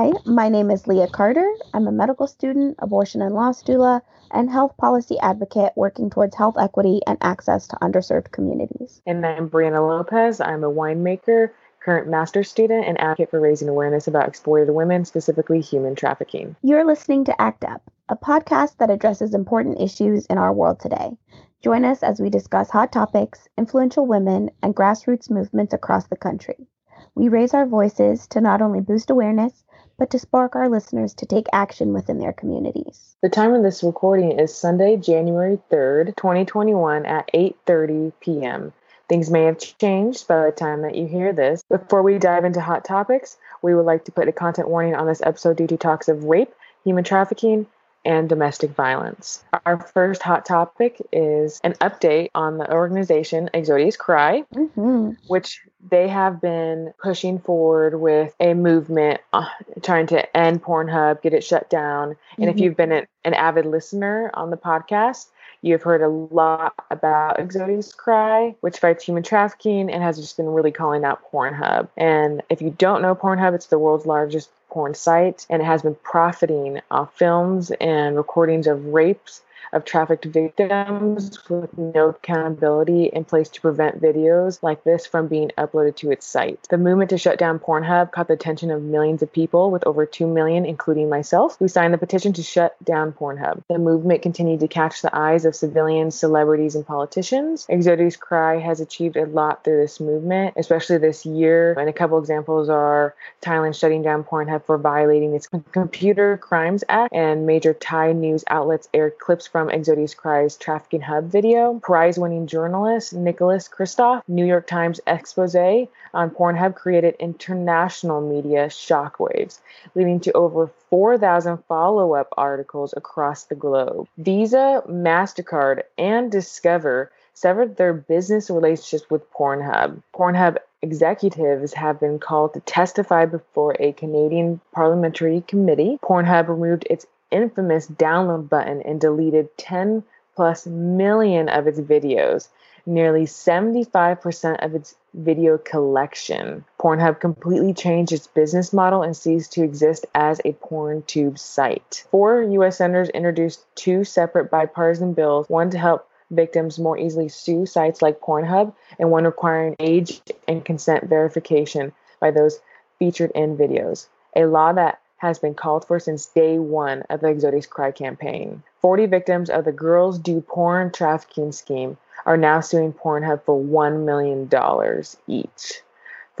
Hi, my name is Leah Carter. I'm a medical student, abortion and loss doula, and health policy advocate working towards health equity and access to underserved communities. And I'm Brianna Lopez. I'm a winemaker, current master's student, and advocate for raising awareness about exploited women, specifically human trafficking. You're listening to ACT UP, a podcast that addresses important issues in our world today. Join us as we discuss hot topics, influential women, and grassroots movements across the country. We raise our voices to not only boost awareness, but to spark our listeners to take action within their communities. The time of this recording is Sunday, January 3rd, 2021 at 8:30 p.m. Things may have changed by the time that you hear this. Before we dive into hot topics, we would like to put a content warning on this episode due to talks of rape, human trafficking, and domestic violence. Our first hot topic is an update on the organization Exodus Cry, mm-hmm. which they have been pushing forward with a movement uh, trying to end Pornhub, get it shut down. And mm-hmm. if you've been an, an avid listener on the podcast, You've heard a lot about Exodus Cry, which fights human trafficking and has just been really calling out Pornhub. And if you don't know Pornhub, it's the world's largest porn site and it has been profiting off films and recordings of rapes of trafficked victims with no accountability in place to prevent videos like this from being uploaded to its site. The movement to shut down Pornhub caught the attention of millions of people, with over 2 million, including myself, who signed the petition to shut down Pornhub. The movement continued to catch the eyes of civilians, celebrities, and politicians. Exodus Cry has achieved a lot through this movement, especially this year. And a couple examples are Thailand shutting down Pornhub for violating its Computer Crimes Act, and major Thai news outlets aired clips from Exodus Cry's Trafficking Hub video. Prize winning journalist Nicholas Kristof, New York Times expose on Pornhub created international media shockwaves, leading to over 4,000 follow up articles across the globe. Visa, MasterCard, and Discover severed their business relationships with Pornhub. Pornhub executives have been called to testify before a Canadian parliamentary committee. Pornhub removed its infamous download button and deleted 10 plus million of its videos, nearly 75% of its video collection. Pornhub completely changed its business model and ceased to exist as a porn tube site. Four U.S. senators introduced two separate bipartisan bills, one to help victims more easily sue sites like Pornhub, and one requiring age and consent verification by those featured in videos. A law that has been called for since day one of the Exodus Cry campaign. 40 victims of the Girls Do Porn trafficking scheme are now suing Pornhub for $1 million each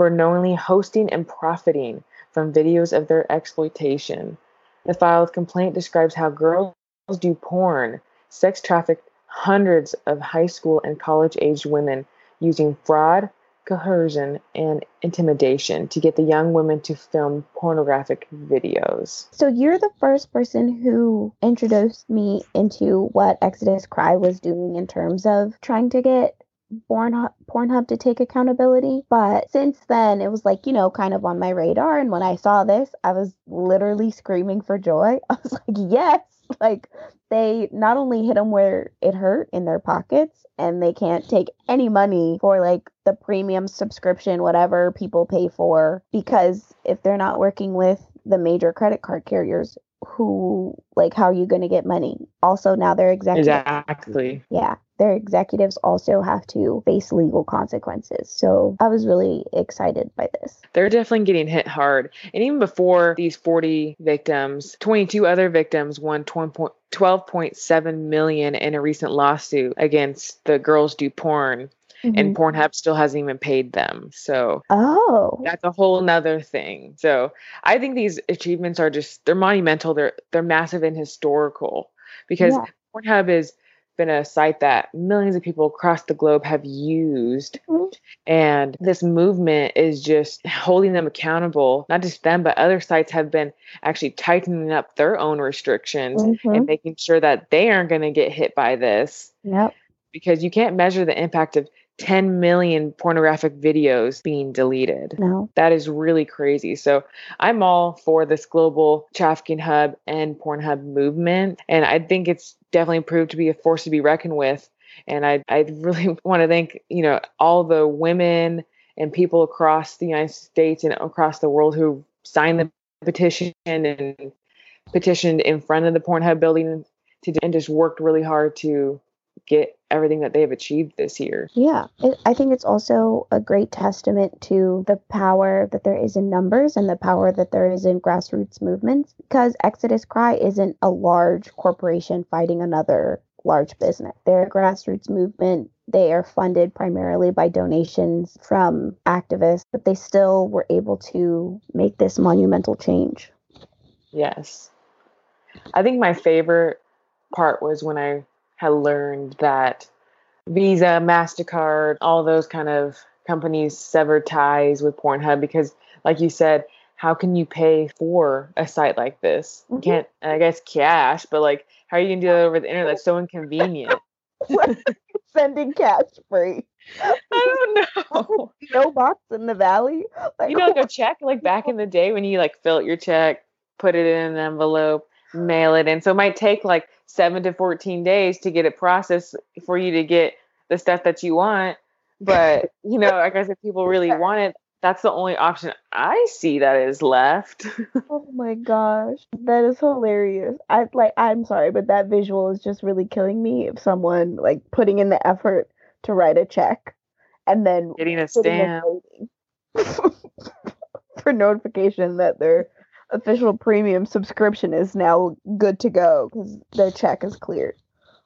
for knowingly hosting and profiting from videos of their exploitation. The filed complaint describes how girls do porn, sex trafficked hundreds of high school and college aged women using fraud, coercion, and intimidation to get the young women to film pornographic videos. So you're the first person who introduced me into what Exodus Cry was doing in terms of trying to get Pornhub, Pornhub to take accountability. But since then, it was like, you know, kind of on my radar. And when I saw this, I was literally screaming for joy. I was like, yes, like they not only hit them where it hurt in their pockets and they can't take any money for like the premium subscription whatever people pay for because if they're not working with the major credit card carriers who like how are you going to get money? Also now they're executives exactly. Yeah their executives also have to face legal consequences so i was really excited by this they're definitely getting hit hard and even before these 40 victims 22 other victims won 12.7 million in a recent lawsuit against the girls do porn Mm-hmm. and Pornhub still hasn't even paid them. So oh, that's a whole nother thing. So I think these achievements are just they're monumental. They're they're massive and historical because yeah. Pornhub has been a site that millions of people across the globe have used, mm-hmm. and this movement is just holding them accountable. Not just them, but other sites have been actually tightening up their own restrictions mm-hmm. and making sure that they aren't going to get hit by this. Yep because you can't measure the impact of 10 million pornographic videos being deleted. No. That is really crazy. So I'm all for this global trafficking hub and Pornhub movement. And I think it's definitely proved to be a force to be reckoned with. And I, I really want to thank, you know, all the women and people across the United States and across the world who signed the petition and petitioned in front of the Pornhub building to and just worked really hard to get everything that they've achieved this year. Yeah, it, I think it's also a great testament to the power that there is in numbers and the power that there is in grassroots movements because Exodus Cry isn't a large corporation fighting another large business. They're a grassroots movement. They are funded primarily by donations from activists, but they still were able to make this monumental change. Yes. I think my favorite part was when I had learned that Visa, MasterCard, all those kind of companies severed ties with Pornhub because, like you said, how can you pay for a site like this? You Mm-hmm. can't, I guess, cash, but like, how are you going to do that over the internet? That's so inconvenient. Sending cash free. I don't know. No box in the valley. Like, You know, like a check, like back in the day when you like fill out your check, put it in an envelope, mail it in. So it might take like seven to 14 days to get it processed for you to get the stuff that you want. But, you know, like I said, people really want it. That's the only option I see that is left. Oh my gosh, that is hilarious. I like I'm sorry, but that visual is just really killing me of someone like putting in the effort to write a check and then Getting a stamp. for notification that their official premium subscription is now good to go because their check is cleared.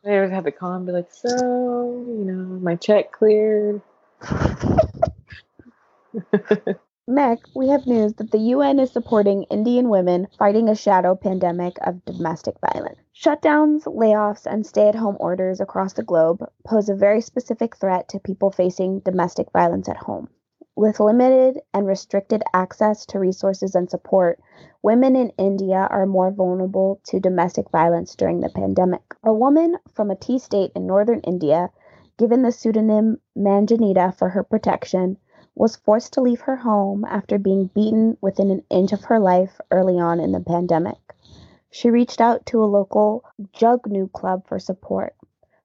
They always have to call and be like, so, you know, my check cleared. Next, we have news that the UN is supporting Indian women fighting a shadow pandemic of domestic violence. Shutdowns, layoffs, and stay at home orders across the globe pose a very specific threat to people facing domestic violence at home. With limited and restricted access to resources and support, women in India are more vulnerable to domestic violence during the pandemic. A woman from a tea state in northern India, given the pseudonym Manjanita for her protection, was forced to leave her home after being beaten within an inch of her life early on in the pandemic. She reached out to a local Jugnu club for support.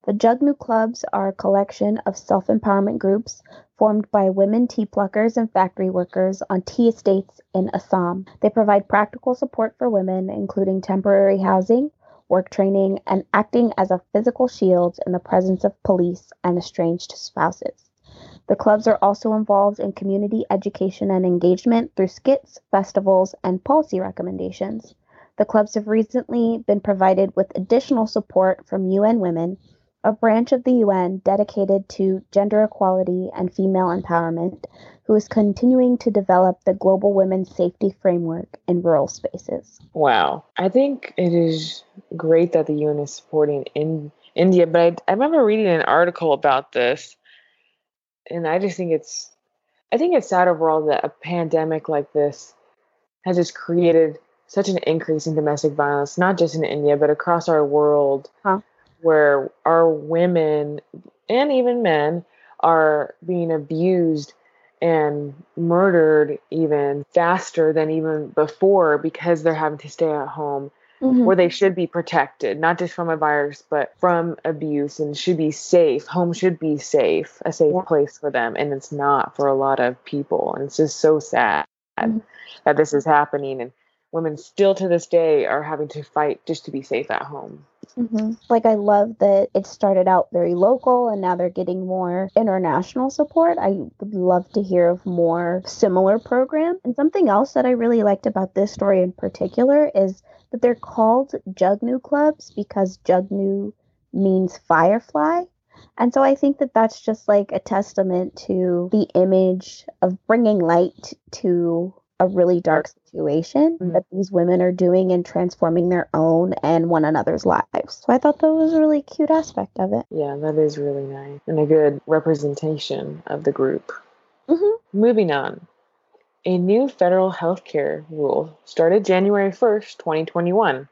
The Jugnu clubs are a collection of self empowerment groups formed by women tea pluckers and factory workers on tea estates in Assam. They provide practical support for women, including temporary housing, work training, and acting as a physical shield in the presence of police and estranged spouses. The clubs are also involved in community education and engagement through skits, festivals, and policy recommendations. The clubs have recently been provided with additional support from UN Women, a branch of the UN dedicated to gender equality and female empowerment, who is continuing to develop the Global Women's Safety Framework in rural spaces. Wow. I think it is great that the UN is supporting in India, but I, I remember reading an article about this, and I just think it's, I think it's sad overall that a pandemic like this has just created such an increase in domestic violence, not just in India, but across our world, Huh. Where our women and even men are being abused and murdered even faster than even before because they're having to stay at home where they should be protected, not just from a virus, but from abuse and should be safe. Home should be safe, a safe place for them. And it's not for a lot of people. And it's just so sad Mhm. that this is happening. And women still to this day are having to fight just to be safe at home. hmm Like, I love that it started out very local and now they're getting more international support. I would love to hear of more similar programs. And something else that I really liked about this story in particular is that they're called Jugnu clubs because Jugnu means firefly. And so I think that that's just like a testament to the image of bringing light to a really dark situation Mhm. that these women are doing and transforming their own and one another's lives. So I thought that was a really cute aspect of it. Yeah, that is really nice and a good representation of the group. hmm Moving on. A new federal healthcare rule started January 1st, 2021,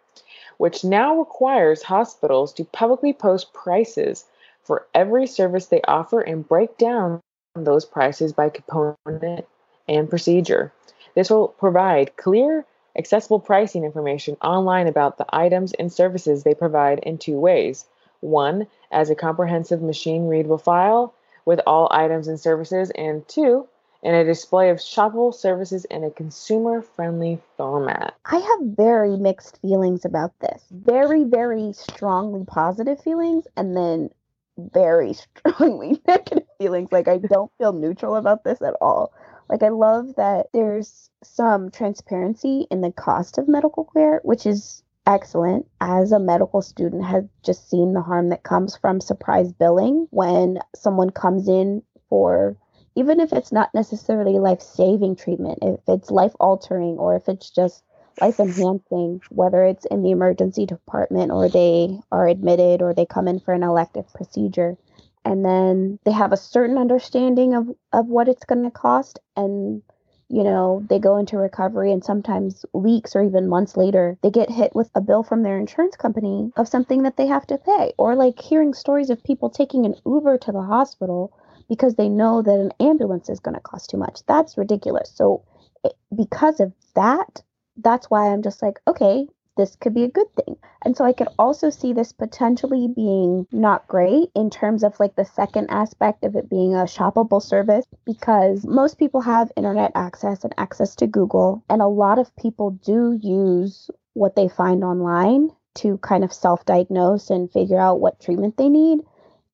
which now requires hospitals to publicly post prices for every service they offer and break down those prices by component and procedure. This will provide clear, accessible pricing information online about the items and services they provide in two ways. One, as a comprehensive machine readable file with all items and services, and two, in a display of shoppable services in a consumer friendly format. I have very mixed feelings about this. Very, very strongly positive feelings, and then very strongly negative feelings. Like, I don't feel neutral about this at all. Like, I love that there's some transparency in the cost of medical care, which is excellent. As a medical student, has just seen the harm that comes from surprise billing when someone comes in for even if it's not necessarily life saving treatment, if it's life altering or if it's just life enhancing, whether it's in the emergency department or they are admitted or they come in for an elective procedure. And then they have a certain understanding of, of what it's going to cost. And, you know, they go into recovery and sometimes weeks or even months later, they get hit with a bill from their insurance company of something that they have to pay. Or like hearing stories of people taking an Uber to the hospital because they know that an ambulance is going to cost too much. That's ridiculous. So, it, because of that, that's why I'm just like, okay, this could be a good thing. And so I could also see this potentially being not great in terms of like the second aspect of it being a shoppable service because most people have internet access and access to Google. And a lot of people do use what they find online to kind of self diagnose and figure out what treatment they need.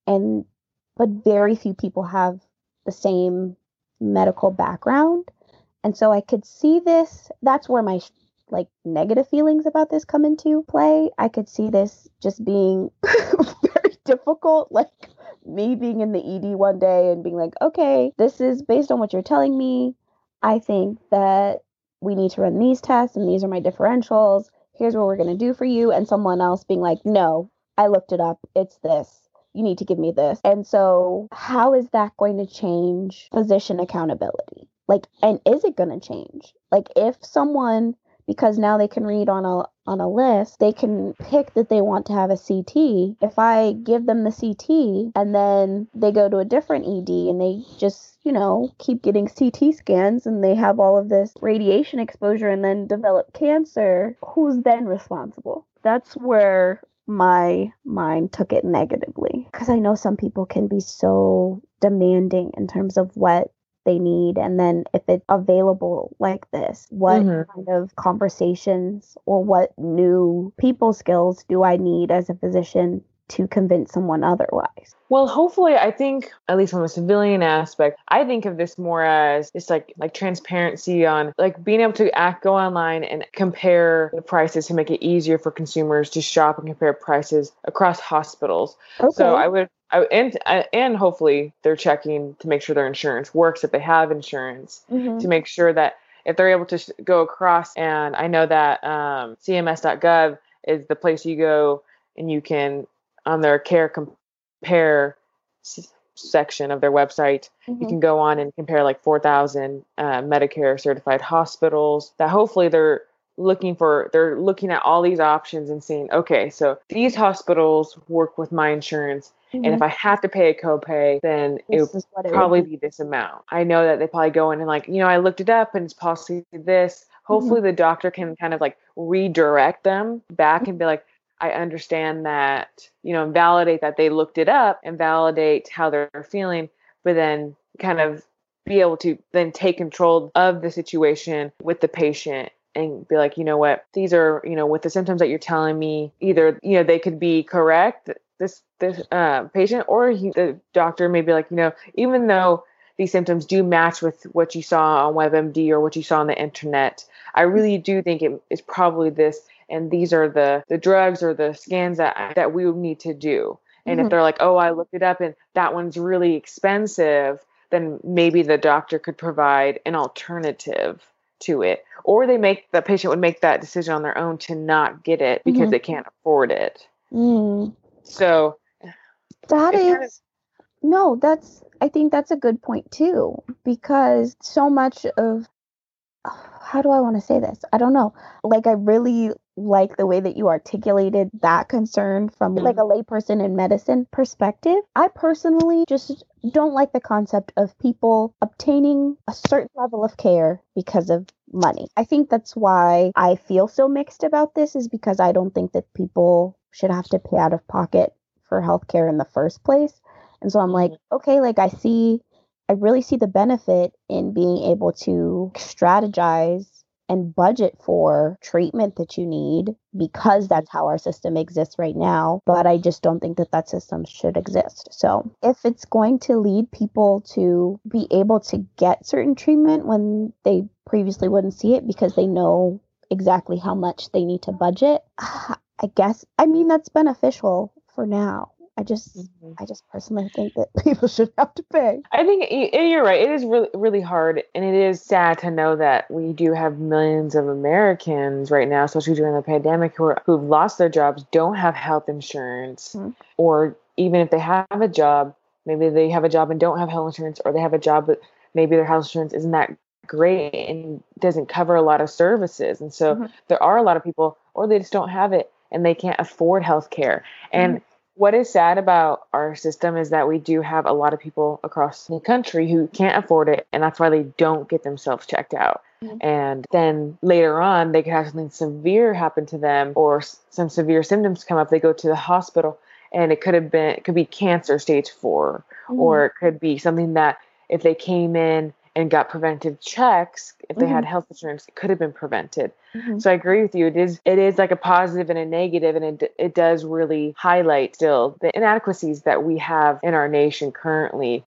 And but very few people have the same medical background. And so I could see this. That's where my like negative feelings about this come into play. I could see this just being very difficult. Like me being in the ED one day and being like, okay, this is based on what you're telling me. I think that we need to run these tests and these are my differentials. Here's what we're going to do for you. And someone else being like, no, I looked it up. It's this you need to give me this. And so, how is that going to change physician accountability? Like, and is it going to change? Like, if someone because now they can read on a on a list they can pick that they want to have a CT if i give them the CT and then they go to a different ED and they just you know keep getting CT scans and they have all of this radiation exposure and then develop cancer who's then responsible? That's where my mind took it negatively. Because I know some people can be so demanding in terms of what they need and then if it's available like this what mm-hmm. kind of conversations or what new people skills do i need as a physician to convince someone otherwise. Well, hopefully, I think at least from a civilian aspect, I think of this more as it's like like transparency on like being able to act go online and compare the prices to make it easier for consumers to shop and compare prices across hospitals. Okay. So I would I, and and hopefully they're checking to make sure their insurance works if they have insurance mm-hmm. to make sure that if they're able to sh- go across and I know that um, CMS.gov is the place you go and you can on their care compare section of their website, mm-hmm. you can go on and compare like 4,000 uh, Medicare certified hospitals that hopefully they're looking for they're looking at all these options and seeing okay so these hospitals work with my insurance mm-hmm. and if mm-hmm. i have to pay a copay then this it would probably be. be this amount i know that they probably go in and like you know i looked it up and it's possibly this hopefully mm-hmm. the doctor can kind of like redirect them back and be like I understand that, you know, validate that they looked it up and validate how they're feeling, but then kind of be able to then take control of the situation with the patient and be like, you know what, these are, you know, with the symptoms that you're telling me, either, you know, they could be correct, this this uh, patient, or he, the doctor may be like, you know, even though these symptoms do match with what you saw on WebMD or what you saw on the internet, I really do think it is probably this and these are the the drugs or the scans that that we would need to do and mm-hmm. if they're like oh i looked it up and that one's really expensive then maybe the doctor could provide an alternative to it or they make the patient would make that decision on their own to not get it because mm-hmm. they can't afford it mm. so that is kind of, no that's i think that's a good point too because so much of how do I want to say this? I don't know. Like, I really like the way that you articulated that concern from like a layperson in medicine perspective. I personally just don't like the concept of people obtaining a certain level of care because of money. I think that's why I feel so mixed about this is because I don't think that people should have to pay out of pocket for healthcare in the first place. And so I'm like, mm-hmm. okay, like I see I really see the benefit in being able to strategize and budget for treatment that you need because that's how our system exists right now. But I just don't think that that system should exist. So if it's going to lead people to be able to get certain treatment when they previously wouldn't see it because they know exactly how much they need to budget, I guess, I mean, that's beneficial for now. I just, mm-hmm. I just personally think that people should have to pay. I think you're right. It is really, really hard, and it is sad to know that we do have millions of Americans right now, especially during the pandemic, who are, who've lost their jobs, don't have health insurance, mm-hmm. or even if they have a job, maybe they have a job and don't have health insurance, or they have a job but maybe their health insurance isn't that great and doesn't cover a lot of services, and so mm-hmm. there are a lot of people, or they just don't have it and they can't afford health care, and mm-hmm what is sad about our system is that we do have a lot of people across the country who can't afford it, and that's why they don't get themselves checked out. Mm-hmm. And then later on, they could have something severe happen to them, or some severe symptoms come up. They go to the hospital, and it could have been it could be cancer stage 4 mm-hmm. or it could be something that if they came in and got preventive checks if they mm-hmm. had health insurance it could have been prevented mm-hmm. so i agree with you it is it is like a positive and a negative and it, it does really highlight still the inadequacies that we have in our nation currently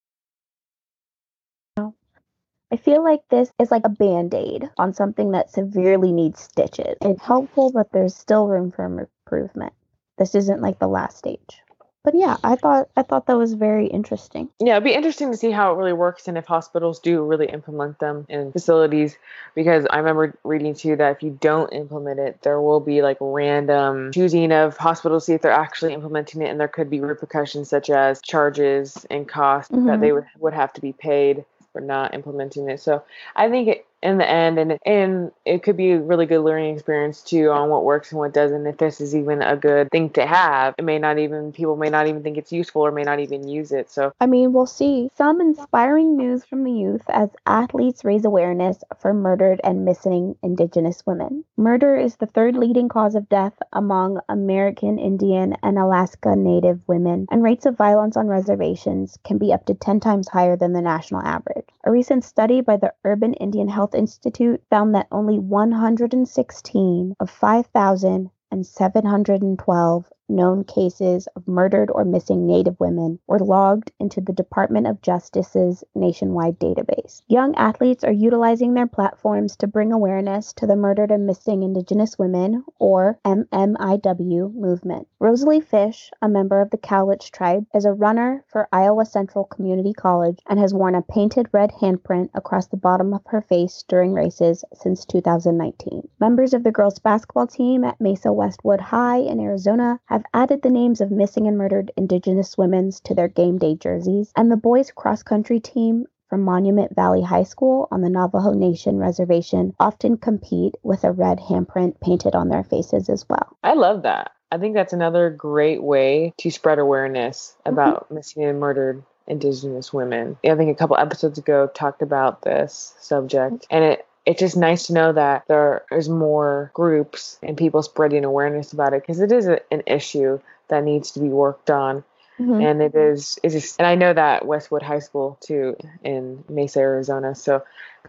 I feel like this is like a band aid on something that severely needs stitches. It's helpful, but there's still room for improvement. This isn't like the last stage but yeah, I thought I thought that was very interesting. Yeah, it'd be interesting to see how it really works and if hospitals do really implement them in facilities because I remember reading too that if you don't implement it, there will be like random choosing of hospitals see if they're actually implementing it and there could be repercussions such as charges and costs mm-hmm. that they would would have to be paid for not implementing it. So I think it, in the end and and it could be a really good learning experience too on what works and what doesn't. If this is even a good thing to have it may not even people may not even think it's useful or may not even use it. So i mean we'll see. Some inspiring news from the youth as athletes raise awareness for murdered and missing indigenous women. Murder is the third leading cause of death among american indian and alaska native women and rates of violence on reservations can be up to 10 times higher than the national average. A recent study by the urban indian health Health Institute found that only 116 of 5,712 known cases of murdered or missing Native women were logged into the Department of Justice's nationwide database. Young athletes are utilizing their platforms to bring awareness to the Murdered and Missing Indigenous Women, or MMIW, movement. Rosalie Fish, a member of the Cowlitz tribe, is a runner for Iowa Central Community College and has worn a painted red handprint across the bottom of her face during races since 2019. Members of the girls basketball team at Mesa Westwood High in Arizona have added the names of missing and murdered Indigenous women to their game day jerseys, and the boys cross country team from Monument Valley High School on the Navajo Nation reservation often compete with a red handprint painted on their faces as well. I love that. I think that's another great way to spread awareness mm-hmm. about mm-hmm. missing and murdered Indigenous women. I think a couple episodes ago talked about this subject, and it it's just nice to know that there is more groups and people spreading awareness about it because it is a, an issue that needs to be worked on. Mm-hmm. And it is, it's and I know that Westwood High School too in Mesa, Arizona. So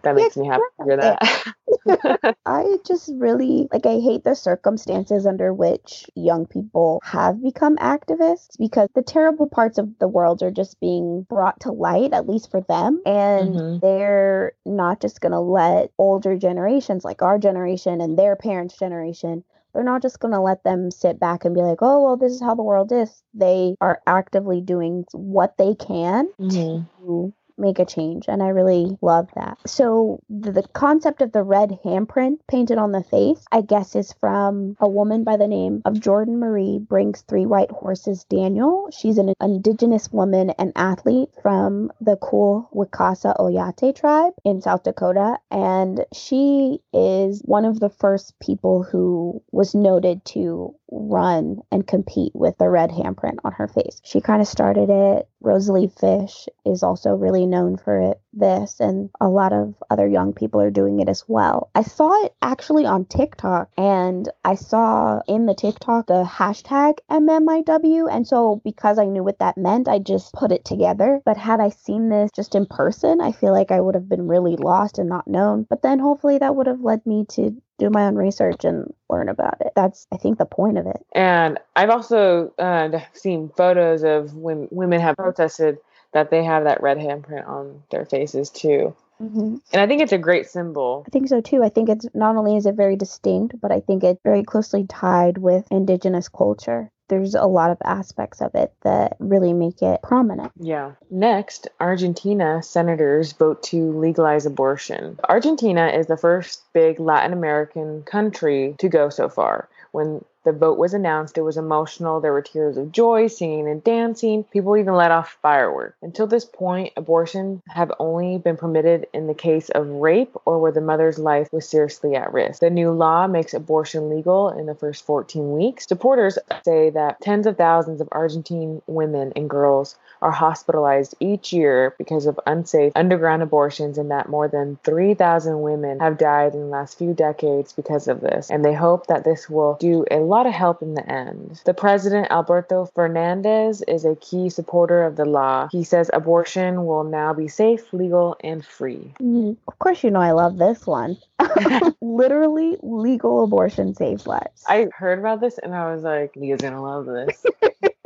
that makes yeah, me happy to hear that. I just really like I hate the circumstances under which young people have become activists because the terrible parts of the world are just being brought to light, at least for them. And mm-hmm. they're not just gonna let older generations like our generation and their parents' generation they're not just going to let them sit back and be like, oh, well, this is how the world is. They are actively doing what they can mm-hmm. to make a change and i really love that. So the, the, concept of the red handprint painted on the face i guess is from a woman by the name of jordan marie brings three white horses daniel. She's an indigenous woman and athlete from the Kul Wicasa Oyate tribe in south dakota and she is one of the first people who was noted to run and compete with the red handprint on her face. She kind of started it. Rosalie Fish is also really known for it, this, and a lot of other young people are doing it as well. I saw it actually on TikTok, and I saw in the TikTok the hashtag MMIW, and so because I knew what that meant, I just put it together. But had I seen this just in person, I feel like I would have been really lost and not known. But then hopefully that would have led me to do my own research and learn about it. That's, I think, the point of it. And I've also uh, seen photos of when women have protested that they have that red handprint on their faces too. Mm-hmm. And I think it's a great symbol. I think so too. I think it's not only is it very distinct, but I think it's very closely tied with indigenous culture there's a lot of aspects of it that really make it prominent. Yeah. Next, Argentina senators vote to legalize abortion. Argentina is the first big Latin American country to go so far. When the vote was announced, it was emotional. There were tears of joy, singing and dancing. People even let off fireworks. Until this point, abortion have only been permitted in the case of rape or where the mother's life was seriously at risk. The new law makes abortion legal in the first 14 weeks. Supporters say that tens of thousands of Argentine women and girls are hospitalized each year because of unsafe underground abortions and that more than 3,000 women have died in the last few decades because of this. And they hope that this will do a lot of help in the end. The president, Alberto Fernandez, is a key supporter of the law. He says abortion will now be safe, legal, and free. Mm, of course, you know I love this one. Literally, legal abortion saves lives. I heard about this and I was like, Leah's gonna love this.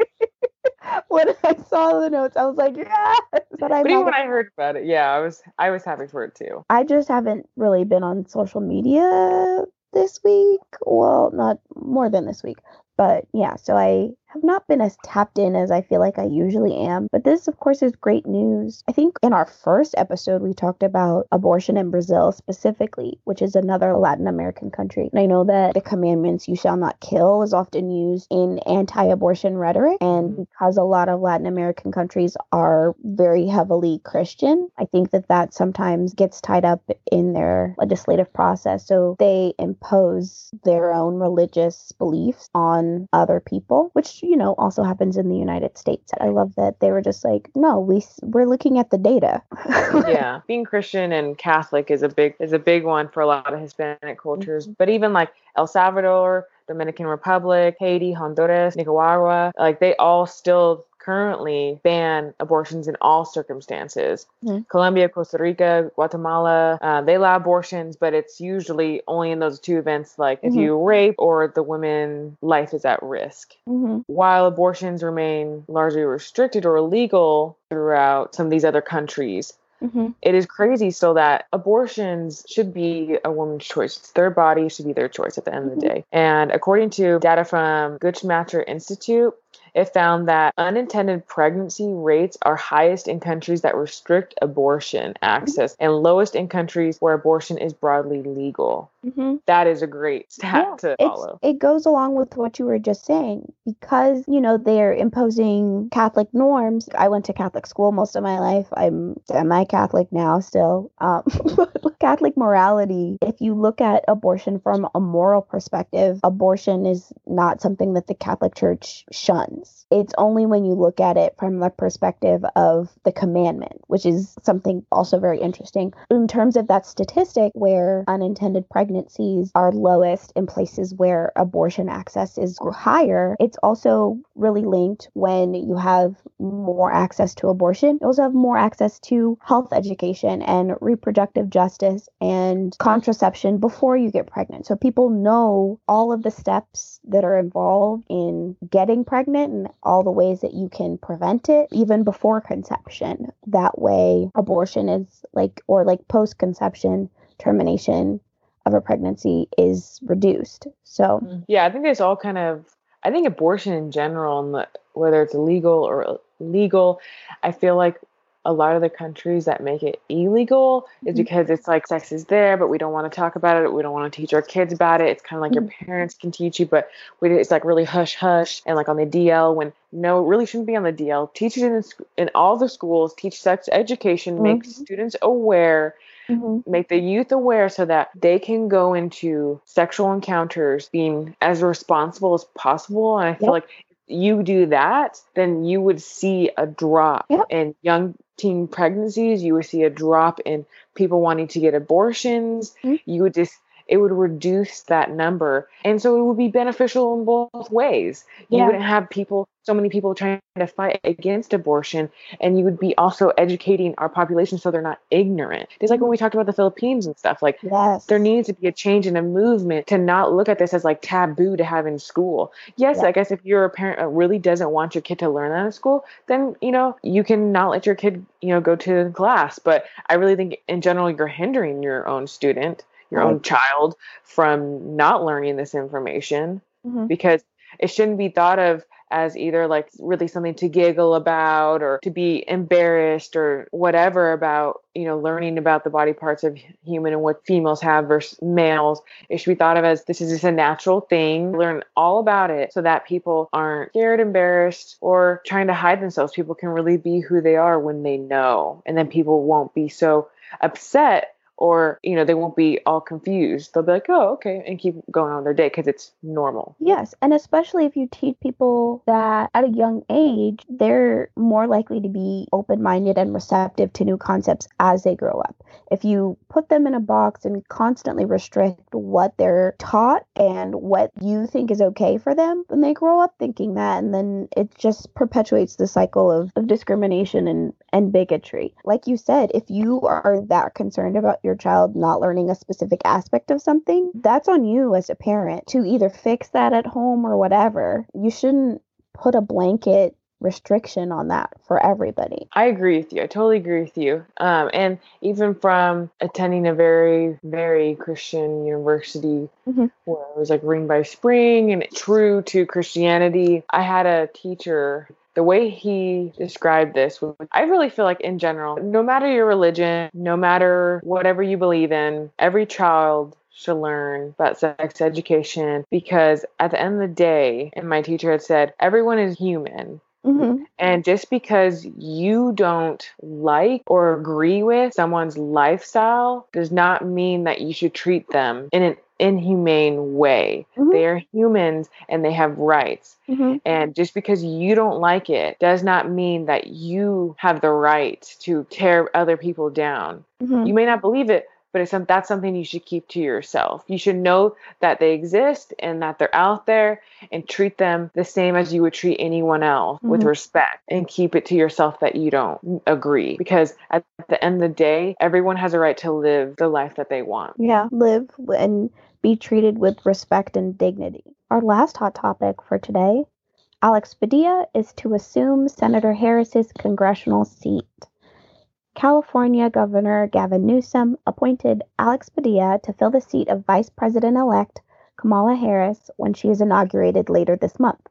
when I saw the notes, I was like, yes. But, I but even when I heard about it, yeah, I was I was happy for it too. I just haven't really been on social media this week. Well, not more than this week. But yeah, so I have not been as tapped in as I feel like I usually am. But this, of course, is great news. I think in our first episode, we talked about abortion in Brazil specifically, which is another Latin American country. And I know that the commandments, you shall not kill, is often used in anti abortion rhetoric. And mm-hmm. because a lot of Latin American countries are very heavily Christian, I think that that sometimes gets tied up in their legislative process. So they impose their own religious beliefs on other people, which you know also happens in the United States. I love that they were just like, no, we we're looking at the data. yeah, being Christian and Catholic is a big is a big one for a lot of Hispanic cultures, mm-hmm. but even like El Salvador, Dominican Republic, Haiti, Honduras, Nicaragua, like they all still currently ban abortions in all circumstances. Mm-hmm. Colombia, Costa Rica, Guatemala, uh, they allow abortions, but it's usually only in those two events, like if mm-hmm. you rape or the woman's life is at risk. Mm-hmm. While abortions remain largely restricted or illegal throughout some of these other countries, Mm-hmm. It is crazy still that abortions should be a woman's choice. It's their body should be their choice at the end mm-hmm. of the mm-hmm. day. And according to data from Guttmacher Institute, it found that unintended pregnancy rates are highest in countries that restrict abortion access and lowest in countries where abortion is broadly legal. Mm-hmm. That is a great stat yeah, to follow. It goes along with what you were just saying because, you know, they're imposing Catholic norms. I went to Catholic school most of my life. I'm semi Catholic now still. Um, Catholic morality, if you look at abortion from a moral perspective, abortion is not something that the Catholic Church shuns. It's only when you look at it from the perspective of the commandment, which is something also very interesting. In terms of that statistic where unintended pregnancies are lowest in places where abortion access is higher, it's also really linked when you have more access to abortion. You also have more access to health education and reproductive justice and contraception before you get pregnant. So people know all of the steps that are involved in getting pregnant and all the ways that you can prevent it even before conception. That way, abortion is like, or like post conception termination of a pregnancy is reduced. So, yeah, I think there's all kind of, I think abortion in general, whether it's illegal or legal, I feel like a lot of the countries that make it illegal is mm-hmm. because it's like sex is there, but we don't want to talk about it. We don't want to teach our kids about it. It's kind of like mm-hmm. your parents can teach you, but we, it's like really hush hush. And like on the DL, when no, it really shouldn't be on the DL. Teachers in, in all the schools teach sex education, mm-hmm. make students aware mm-hmm. make the youth aware so that they can go into sexual encounters being as responsible as possible. And I feel yep. like you do that, then you would see a drop yep. in young teen pregnancies. You would see a drop in people wanting to get abortions. Mm-hmm. You would just it would reduce that number. And so it would be beneficial in both ways. You yeah. wouldn't have people, so many people trying to fight against abortion, and you would be also educating our population so they're not ignorant. It's like when we talked about the Philippines and stuff, like yes. there needs to be a change in a movement to not look at this as like taboo to have in school. Yes, yeah. I guess if you're a parent that really doesn't want your kid to learn that in school, then, you know, you can not let your kid, you know, go to class. But I really think in general, you're hindering your own student your own child from not learning this information mm-hmm. because it shouldn't be thought of as either like really something to giggle about or to be embarrassed or whatever about you know learning about the body parts of human and what females have versus males. It should be thought of as this is just a natural thing. Learn all about it so that people aren't scared embarrassed or trying to hide themselves. People can really be who they are when they know and then people won't be so upset or you know they won't be all confused. They'll be like oh okay and keep going on their day because it's normal. Yes and especially if you teach people that at a young age they're more likely to be open-minded and receptive to new concepts as they grow up. If you put them in a box and constantly restrict what they're taught and what you think is okay for them then they grow up thinking that and then it just perpetuates the cycle of, of discrimination and, and bigotry. Like you said if you are that concerned about your your child not learning a specific aspect of something, that's on you as a parent to either fix that at home or whatever. You shouldn't put a blanket restriction on that for everybody. I agree with you. I totally agree with you. Um, and even from attending a very, very Christian university mm-hmm. where it was like Ring by Spring and true to Christianity, I had a teacher the way he described this, I really feel like in general, no matter your religion, no matter whatever you believe in, every child should learn about sex education because at the end of the day, and my teacher had said, everyone is human. Mm-hmm. And just because you don't like or agree with someone's lifestyle does not mean that you should treat them in an inhumane way. Mm-hmm. They are humans and they have rights. Mm-hmm. And just because you don't like it does not mean that you have the right to tear other people down. Mm-hmm. You may not believe it, but it's some, that's something you should keep to yourself. You should know that they exist and that they're out there and treat them the same as you would treat anyone else mm-hmm. with respect and keep it to yourself that you don't agree because at the end of the day everyone has a right to live the life that they want. Yeah, live and be treated with respect and dignity. Our last hot topic for today, Alex Padilla is to assume Senator Harris's congressional seat. California Governor Gavin Newsom appointed Alex Padilla to fill the seat of Vice President elect Kamala Harris when she is inaugurated later this month.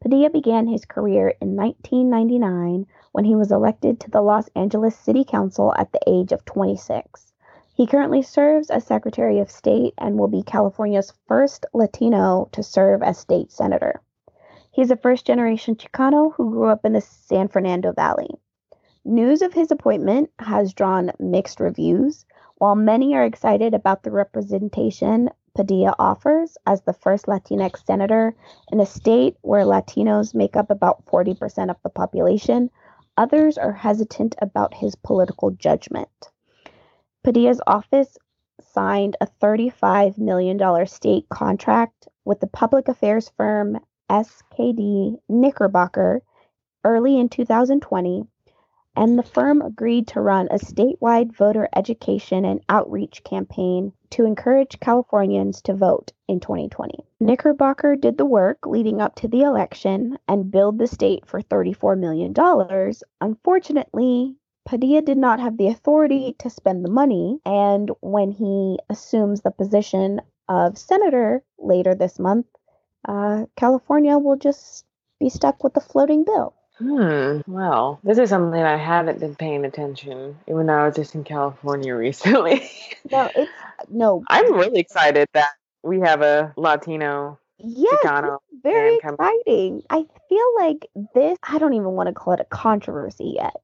Padilla began his career in 1999 when he was elected to the Los Angeles City Council at the age of 26. He currently serves as Secretary of State and will be California's first Latino to serve as state senator. He is a first generation Chicano who grew up in the San Fernando Valley. News of his appointment has drawn mixed reviews. While many are excited about the representation Padilla offers as the first Latinx senator in a state where Latinos make up about 40% of the population, others are hesitant about his political judgment. Padilla's office signed a $35 million state contract with the public affairs firm SKD Knickerbocker early in 2020 and the firm agreed to run a statewide voter education and outreach campaign to encourage Californians to vote in 2020. Knickerbocker did the work leading up to the election and billed the state for $34 million. Unfortunately, Padilla did not have the authority to spend the money, and when he assumes the position of senator later this month, uh, California will just be stuck with a floating bill. Hmm. Well, this is something I haven't been paying attention, even though I was just in California recently. no, it's no. I'm really excited that we have a Latino Chicano very exciting. I feel like this, I don't even want to call it a controversy yet,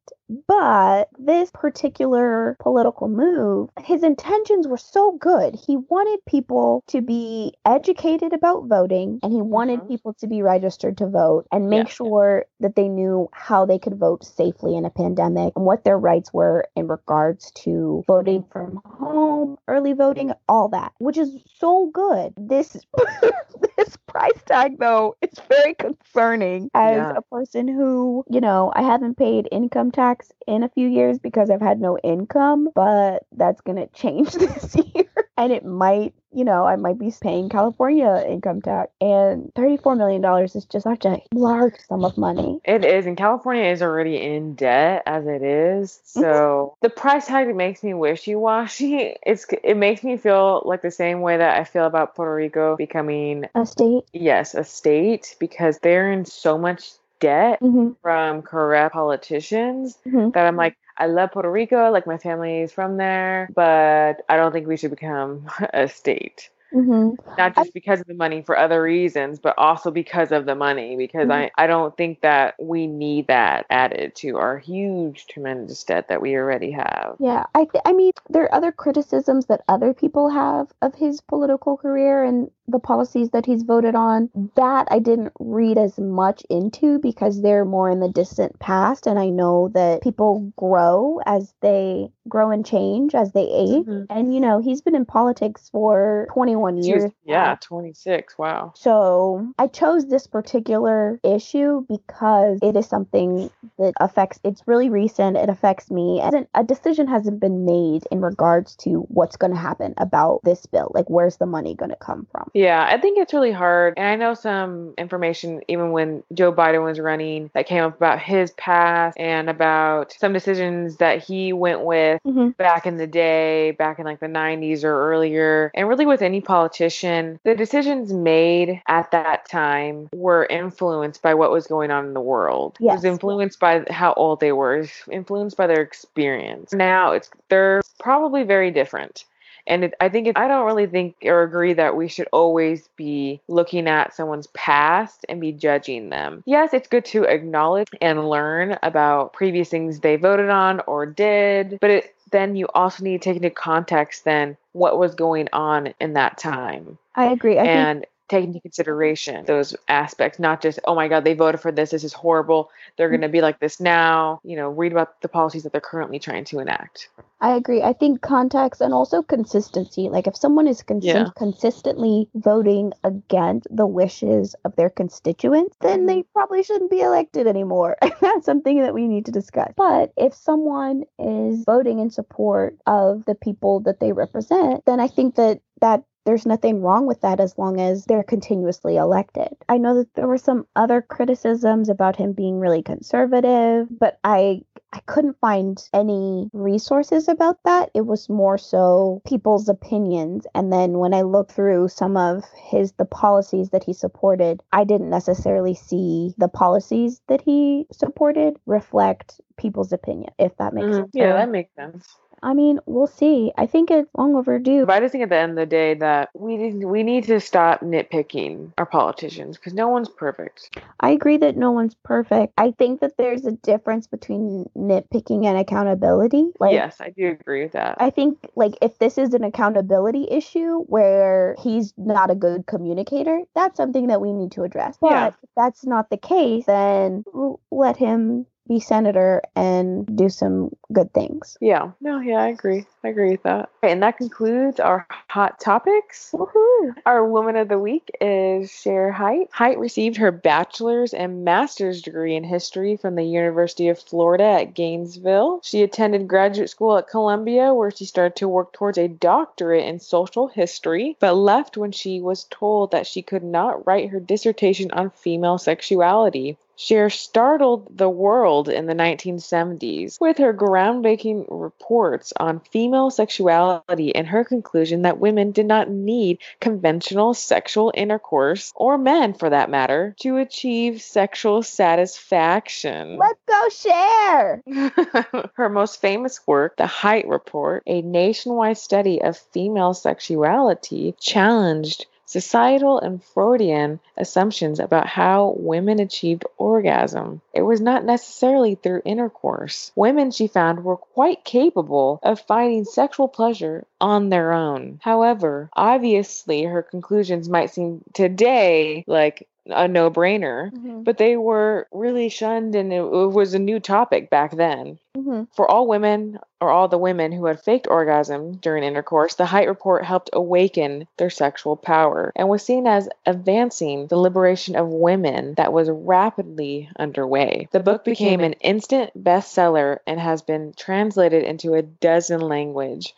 but this particular political move, his intentions were so good. He wanted people to be educated about voting and he wanted mm-hmm. people to be registered to vote and make yeah. sure that they knew how they could vote safely in a pandemic and what their rights were in regards to voting from home, early voting, all that, which is so good. This this price tag though, it's very concerning as yeah. a person who, you know, I haven't paid income tax tax in a few years because I've had no income, but that's going to change this year. and it might, you know, I might be paying California income tax. And $34 million is just such a large sum of money. It is. And California is already in debt as it is. So mm-hmm. the price tag makes me wishy washy. It's It makes me feel like the same way that I feel about Puerto Rico becoming a state. Yes, a state because they're in so much debt mm-hmm. from corrupt politicians mm-hmm. that I'm like, I love Puerto Rico, like my family is from there, but I don't think we should become a state. Mm-hmm. Not just because of the money for other reasons, but also because of the money. Because mm-hmm. I, I don't think that we need that added to our huge, tremendous debt that we already have. Yeah, I th- I mean, there are other criticisms that other people have of his political career and the policies that he's voted on. That I didn't read as much into because they're more in the distant past, and I know that people grow as they grow and change as they age. Mm-hmm. And you know, he's been in politics for 21 21 years. Yeah, 26. Wow. So I chose this particular issue because it is something that affects, it's really recent. It affects me. And a decision hasn't been made in regards to what's going to happen about this bill. Like, where's the money going to come from? Yeah, I think it's really hard. And I know some information, even when Joe Biden was running, that came up about his past and about some decisions that he went with mm-hmm. back in the day, back in like the 90s or earlier. And really with any politician, the decisions made at that time were influenced by what was going on in the world. Yes. It was influenced by how old they were, influenced by their experience. Now it's they're probably very different. And it, I think it, I don't really think or agree that we should always be looking at someone's past and be judging them. Yes, it's good to acknowledge and learn about previous things they voted on or did, but it, then you also need to take into context then what was going on in that time. I agree. I and think- take into consideration those aspects, not just, oh my God, they voted for this. This is horrible. They're going to be like this now. You know, read about the policies that they're currently trying to enact. I agree. I think context and also consistency. Like if someone is cons- yeah. consistently voting against the wishes of their constituents, then they mm-hmm. probably shouldn't be elected anymore. That's something that we need to discuss. But if someone is voting in support of the people that they represent, then I think that that there's nothing wrong with that as long as they're continuously elected. I know that there were some other criticisms about him being really conservative, but I I couldn't find any resources about that. It was more so people's opinions. And then when I looked through some of his the policies that he supported, I didn't necessarily see the policies that he supported reflect people's opinion, if that makes mm, sense. Yeah, that makes sense. I mean, we'll see. I think it's long overdue. But I just think at the end of the day that we need, we need to stop nitpicking our politicians because no one's perfect. I agree that no one's perfect. I think that there's a difference between nitpicking and accountability. Like, yes, I do agree with that. I think like if this is an accountability issue where he's not a good communicator, that's something that we need to address. But yeah. if that's not the case, then let him be senator and do some good things. Yeah. No, yeah, I agree. I agree with that. Okay, and that concludes our hot topics. Woohoo. Our woman of the week is Shere Hite. Hite received her bachelor's and master's degree in history from the University of Florida at Gainesville. She attended graduate school at Columbia where she started to work towards a doctorate in social history, but left when she was told that she could not write her dissertation on female sexuality. Shere startled the world in the 1970s with her groundbreaking reports on female sexuality and her conclusion that women did not need conventional sexual intercourse, or men for that matter, to achieve sexual satisfaction. Let's go Shere! her most famous work, The Hite Report, a nationwide study of female sexuality, challenged societal and Freudian assumptions about how women achieved orgasm. It was not necessarily through intercourse. Women, she found, were quite capable of finding sexual pleasure on their own. However, obviously, her conclusions might seem today like a no brainer, mm-hmm. but they were really shunned and it, it, was a new topic back then. Mm-hmm. For all women, or all the women who had faked orgasm during intercourse, the Hite Report helped awaken their sexual power and was seen as advancing the liberation of women that was rapidly underway. The book became an instant bestseller and has been translated into a dozen languages.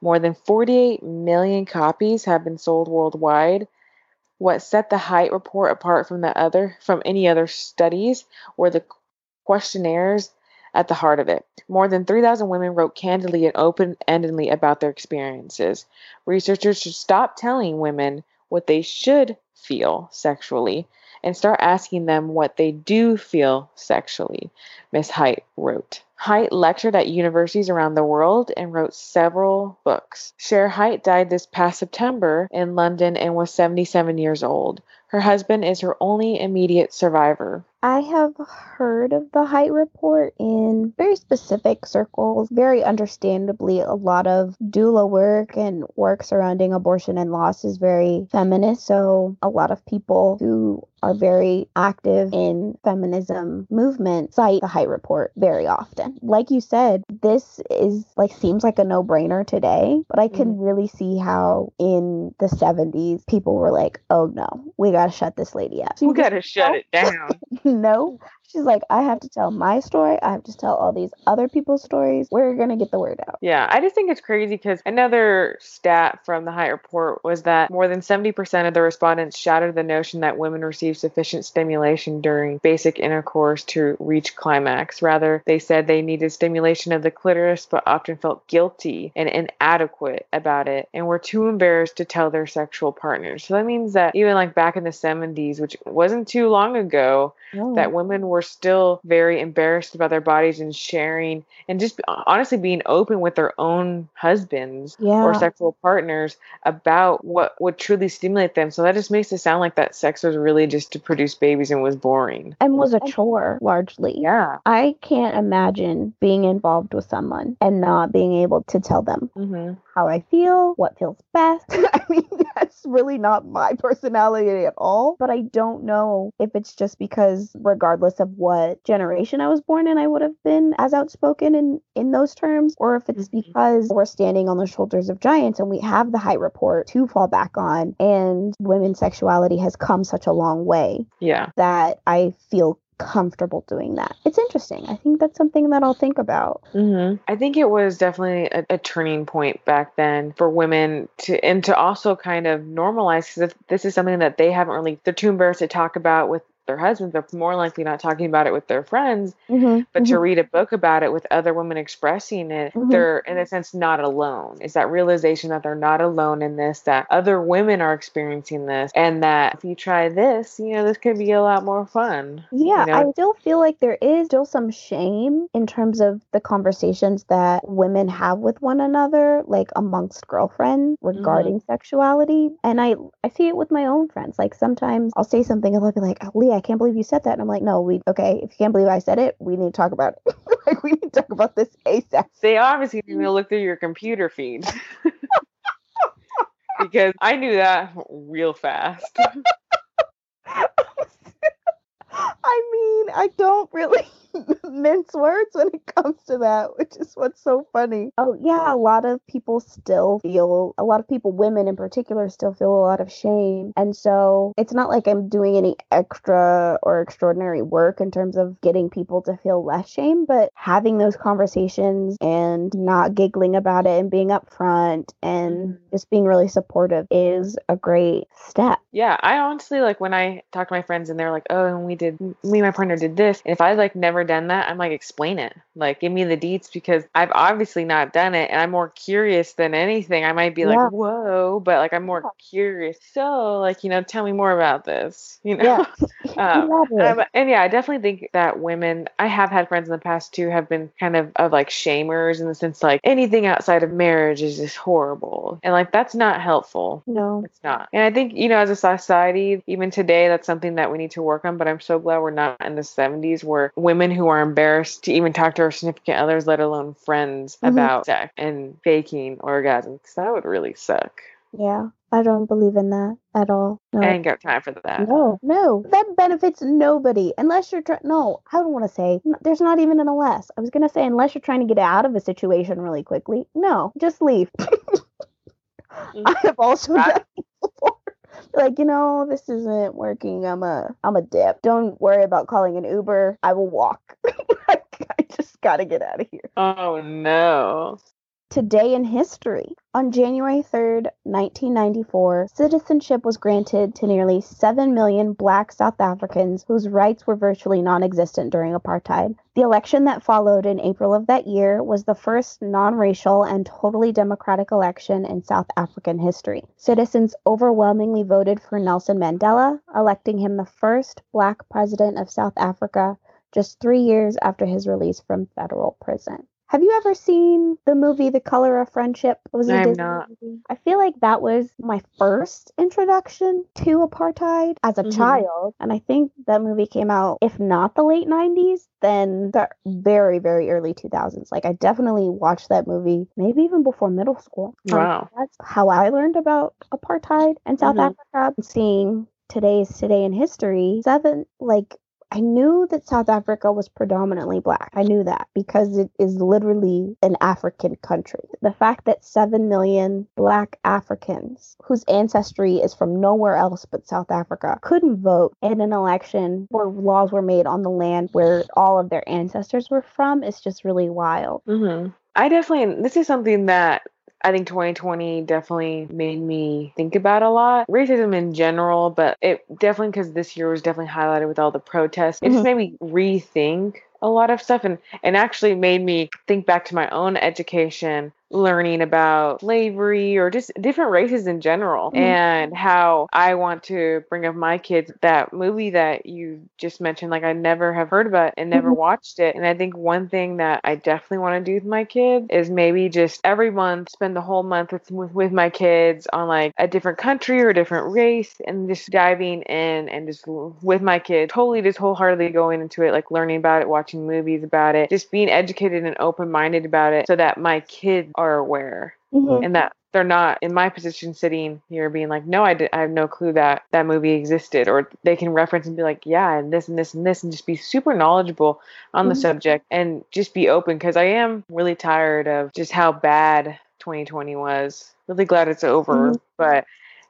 More than 48 million copies have been sold worldwide what set the Hite report apart from the other from any other studies were the questionnaires at the heart of it. More than 3,000 women wrote candidly and open-endedly about their experiences. Researchers should stop telling women what they should feel sexually and start asking them what they do feel sexually, Miss Hite wrote. Hite lectured at universities around the world and wrote several books. Shere Hite died this past September in London and was 77 years old. Her husband is her only immediate survivor. I have heard of the Hite Report in very specific circles. Very understandably, a lot of doula work and work surrounding abortion and loss is very feminist. So, a lot of people who are very active in feminism movement cite the Hite Report very often. Like you said, this is like seems like a no-brainer today, but I can mm. really see how in the 70s people were like, "Oh no, we got to shut this lady up." We got to shut it down. no. She's like, I have to tell my story. I have to tell all these other people's stories. We're going to get the word out. Yeah, I just think it's crazy because another stat from the Hite Report was that more than 70% of the respondents shattered the notion that women receive sufficient stimulation during basic intercourse to reach climax. Rather, they said they needed stimulation of the clitoris but often felt guilty and inadequate about it and were too embarrassed to tell their sexual partners. So that means that even like back in the 70s, which wasn't too long ago, oh. that women were were still very embarrassed about their bodies and sharing and just honestly being open with their own husbands yeah. or sexual partners about what would truly stimulate them. So that just makes it sound like that sex was really just to produce babies and was boring. And was a chore largely. Yeah. I can't imagine being involved with someone and not being able to tell them mm-hmm. how I feel, what feels best. I mean, that's really not my personality at all. But I don't know if it's just because, regardless of of what generation I was born in, I would have been as outspoken in, in those terms, or if it's mm-hmm. because we're standing on the shoulders of giants and we have the Hite Report to fall back on, and women's sexuality has come such a long way. Yeah. That I feel comfortable doing that. It's interesting. I think that's something that I'll think about. Mm-hmm. I think it was definitely a, a, turning point back then for women to, and to also kind of normalize because this is something that they haven't really, they're too embarrassed to talk about with their husbands they're more likely not talking about it with their friends mm-hmm, but mm-hmm. to read a book about it with other women expressing it mm-hmm. they're in a sense not alone it's that realization that they're not alone in this that other women are experiencing this and that if you try this you know this could be a lot more fun yeah you know? i still feel like there is still some shame in terms of the conversations that women have with one another like amongst girlfriends regarding mm-hmm. sexuality and i i see it with my own friends like sometimes i'll say something and they'll be like oh, leah I can't believe you said that. And I'm like, no, we okay. If you can't believe I said it, we need to talk about it. like we need to talk about this ASAP. They obviously need to look through your computer feed. because I knew that real fast. I mean, I don't really mince words when it comes to that, which is what's so funny. Oh, yeah, a lot of people still feel, a lot of people, women in particular, still feel a lot of shame. And so it's not like I'm doing any extra or extraordinary work in terms of getting people to feel less shame, but having those conversations and not giggling about it and being upfront and mm-hmm. just being really supportive is a great step. Yeah, I honestly like when I talk to my friends and they're like, oh, and we did, me and my partner did this. And if I like never done that, I'm like, explain it. Like, give me the deets because I've obviously not done it, and I'm more curious than anything. I might be Yeah. like, whoa, but like I'm more curious. So, like, you know, tell me more about this. You know. Yeah. Um, um, and yeah, I definitely think that women, I have had friends in the past too, have been kind of of like shamers in the sense like anything outside of marriage is just horrible. And like that's not helpful. no. It's not. And I think, you know, as a society, even today, that's something that we need to work on. But I'm so glad we're not in the 70s where women who are embarrassed to even talk to their significant others, let alone friends, Mhm. about sex and faking orgasms. 'cause that would really suck. Yeah. I don't believe in that at all. No. I ain't got time for that. No, no, that benefits nobody unless you're trying. No, I don't want to say there's not even an unless. I was gonna say unless you're trying to get out of a situation really quickly. No, just leave. I have also I- done. Like you know, this isn't working. I'm a I'm a dip. Don't worry about calling an Uber. I will walk. I just gotta get out of here. Oh, no. Today in history. On January 3rd, 1994, citizenship was granted to nearly 7 million black South Africans whose rights were virtually non existent during apartheid. The election that followed in April of that year was the first non racial and totally democratic election in South African history. Citizens overwhelmingly voted for Nelson Mandela, electing him the first black president of South Africa just three years after his release from federal prison. Have you ever seen the movie The Color of Friendship? It was a I have Disney not. movie. I feel like that was my first introduction to apartheid as a Mhm. child. And I think that movie came out, if not the late 90s, then the very, very early 2000s. Like, I definitely watched that movie, maybe even before middle school. Um, Wow. that's how I learned about apartheid in South Mhm. Africa. Seeing today's Today in History, seven, like, I knew that South Africa was predominantly black. I knew that because it is literally an African country. The fact that 7 million black Africans whose ancestry is from nowhere else but South Africa couldn't vote in an election where laws were made on the land where all of their ancestors were from is just really wild. hmm I definitely, this is something that I think 2020 definitely made me think about a lot. Racism in general, but it definitely, because this year was definitely highlighted with all the protests, it just Mhm. made me rethink a lot of stuff and, and actually made me think back to my own education learning about slavery or just different races in general Mhm. and how I want to bring up my kids that movie that you just mentioned like I never have heard about and never Mhm. watched it and I think one thing that I definitely want to do with my kids is maybe just every month spend the whole month with, with with my kids on like a different country or a different race and just diving in and just with my kids totally just wholeheartedly going into it like learning about it watching movies about it just being educated and open-minded about it so that my kids are aware Mhm. and that they're not in my position sitting here being like no I, did, I have no clue that that movie existed or they can reference and be like yeah and this and this and this and just be super knowledgeable on the Mhm. subject and just be open because i am really tired of just how bad 2020 was really glad it's over Mhm. but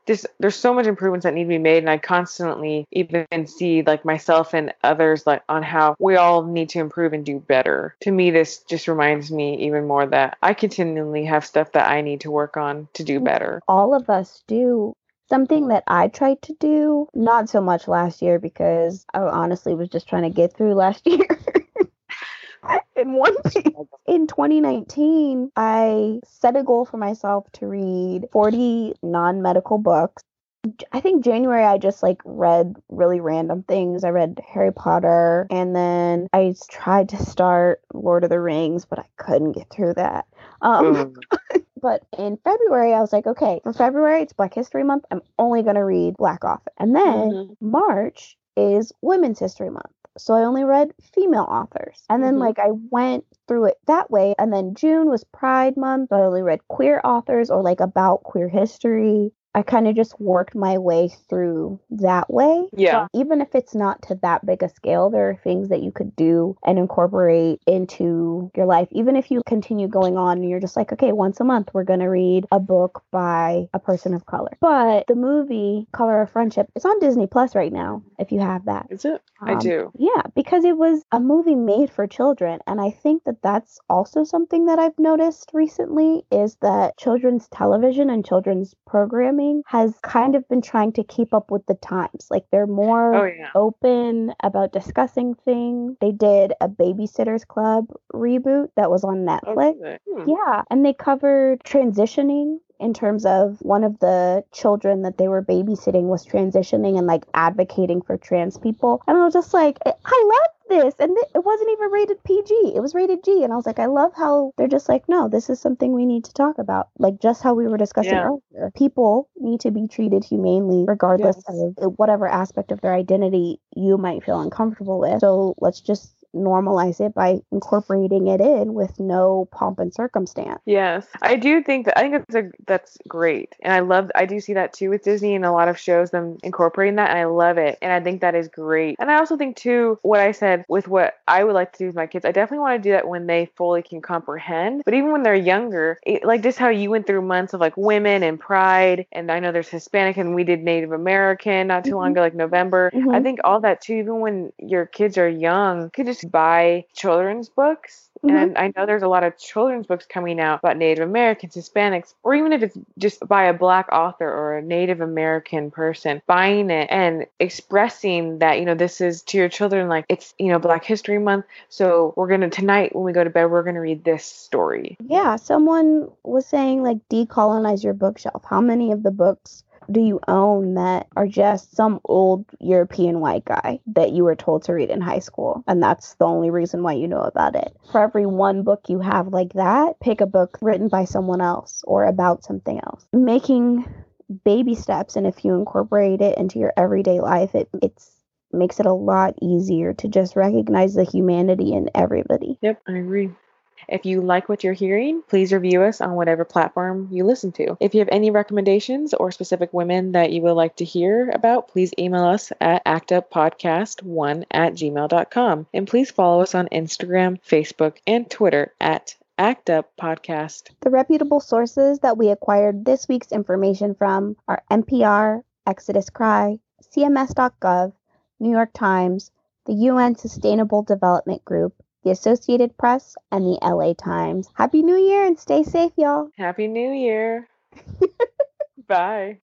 just there's so much improvements that need to be made and i constantly even see like myself and others like on how we all need to improve and do better to me this just reminds me even more that i continually have stuff that i need to work on to do mm-hmm. better all of us do. Something that I tried to do, not so much last year because I honestly was just trying to get through last year. In one in 2019, I set a goal for myself to read 40 non-medical books. I think January I just like read really random things. I read Harry Potter and then I tried to start Lord of the Rings, but I couldn't get through that. Um, Ugh. but in February, I was like, okay, for February, it's Black History Month. I'm only going to read Black author. And then Mhm. March is Women's History Month. So I only read female authors. And then, Mhm. like, I went through it that way. And then June was Pride Month. So I only read queer authors or like about queer history. I kind of just worked my way through that way. Yeah. So even if it's not to that big a scale, there are things that you could do and incorporate into your life. Even if you continue going on and you're just like, okay, once a month, we're going to read a book by a person of color. But the movie Color of Friendship, it's on Disney Plus right now, if you have that. is it i Um, do Yeah, because it was a movie made for children. And I think that that's also something that I've noticed recently is that children's television and children's programming has kind of been trying to keep up with the times. Like they're more Oh yeah. open about discussing things. They did a Babysitters Club reboot that was on Netflix. good. Hmm. Yeah, and they covered transitioning in terms of one of the children that they were babysitting was transitioning and like advocating for trans people. And I was just like, I love this. And it wasn't even rated PG, it was rated G. And I was like, I love how they're just like, no, this is something we need to talk about. Like just how we were discussing Yeah. earlier. People need to be treated humanely, regardless Yes. of whatever aspect of their identity you might feel uncomfortable with. So let's just normalize it by incorporating it in with no pomp and circumstance. Yes, I do think that I think that's a, that's great, and I love I do see that too with Disney and a lot of shows them incorporating that, and I love it, and I think that is great. And I also think too what I said with what I would like to do with my kids, I definitely want to do that when they fully can comprehend. But even when they're younger, it, like just how you went through months of like women and pride, and I know there's Hispanic, and we did Native American not too long Mhm. ago, like November. I Mhm. think all that too, even when your kids are young, could just buy children's books. Mhm. And I know there's a lot of children's books coming out about Native Americans, Hispanics, or even if it's just by a black author or a Native American person, buying it and expressing that, you know, this is to your children like it's, you know, Black History Month. So we're going to, tonight when we go to bed, we're going to read this story. Yeah, someone was saying like decolonize your bookshelf. How many of the books do you own that are just some old European white guy that you were told to read in high school? And that's the only reason why you know about it. For every one book you have like that, pick a book written by someone else or about something else. Making baby steps and if you incorporate it into your everyday life, it it's makes it a lot easier to just recognize the humanity in everybody. Yep, I agree. If you like what you're hearing, please review us on whatever platform you listen to. If you have any recommendations or specific women that you would like to hear about, please email us at actuppodcast1 at gmail.com. And please follow us on Instagram, Facebook, and Twitter at Act Up Podcast. The reputable sources that we acquired this week's information from are NPR, Exodus Cry, CMS.gov, New York Times, the UN Sustainable Development Group, the Associated Press, and the LA Times. Happy New Year and stay safe, y'all. Happy New Year. Bye.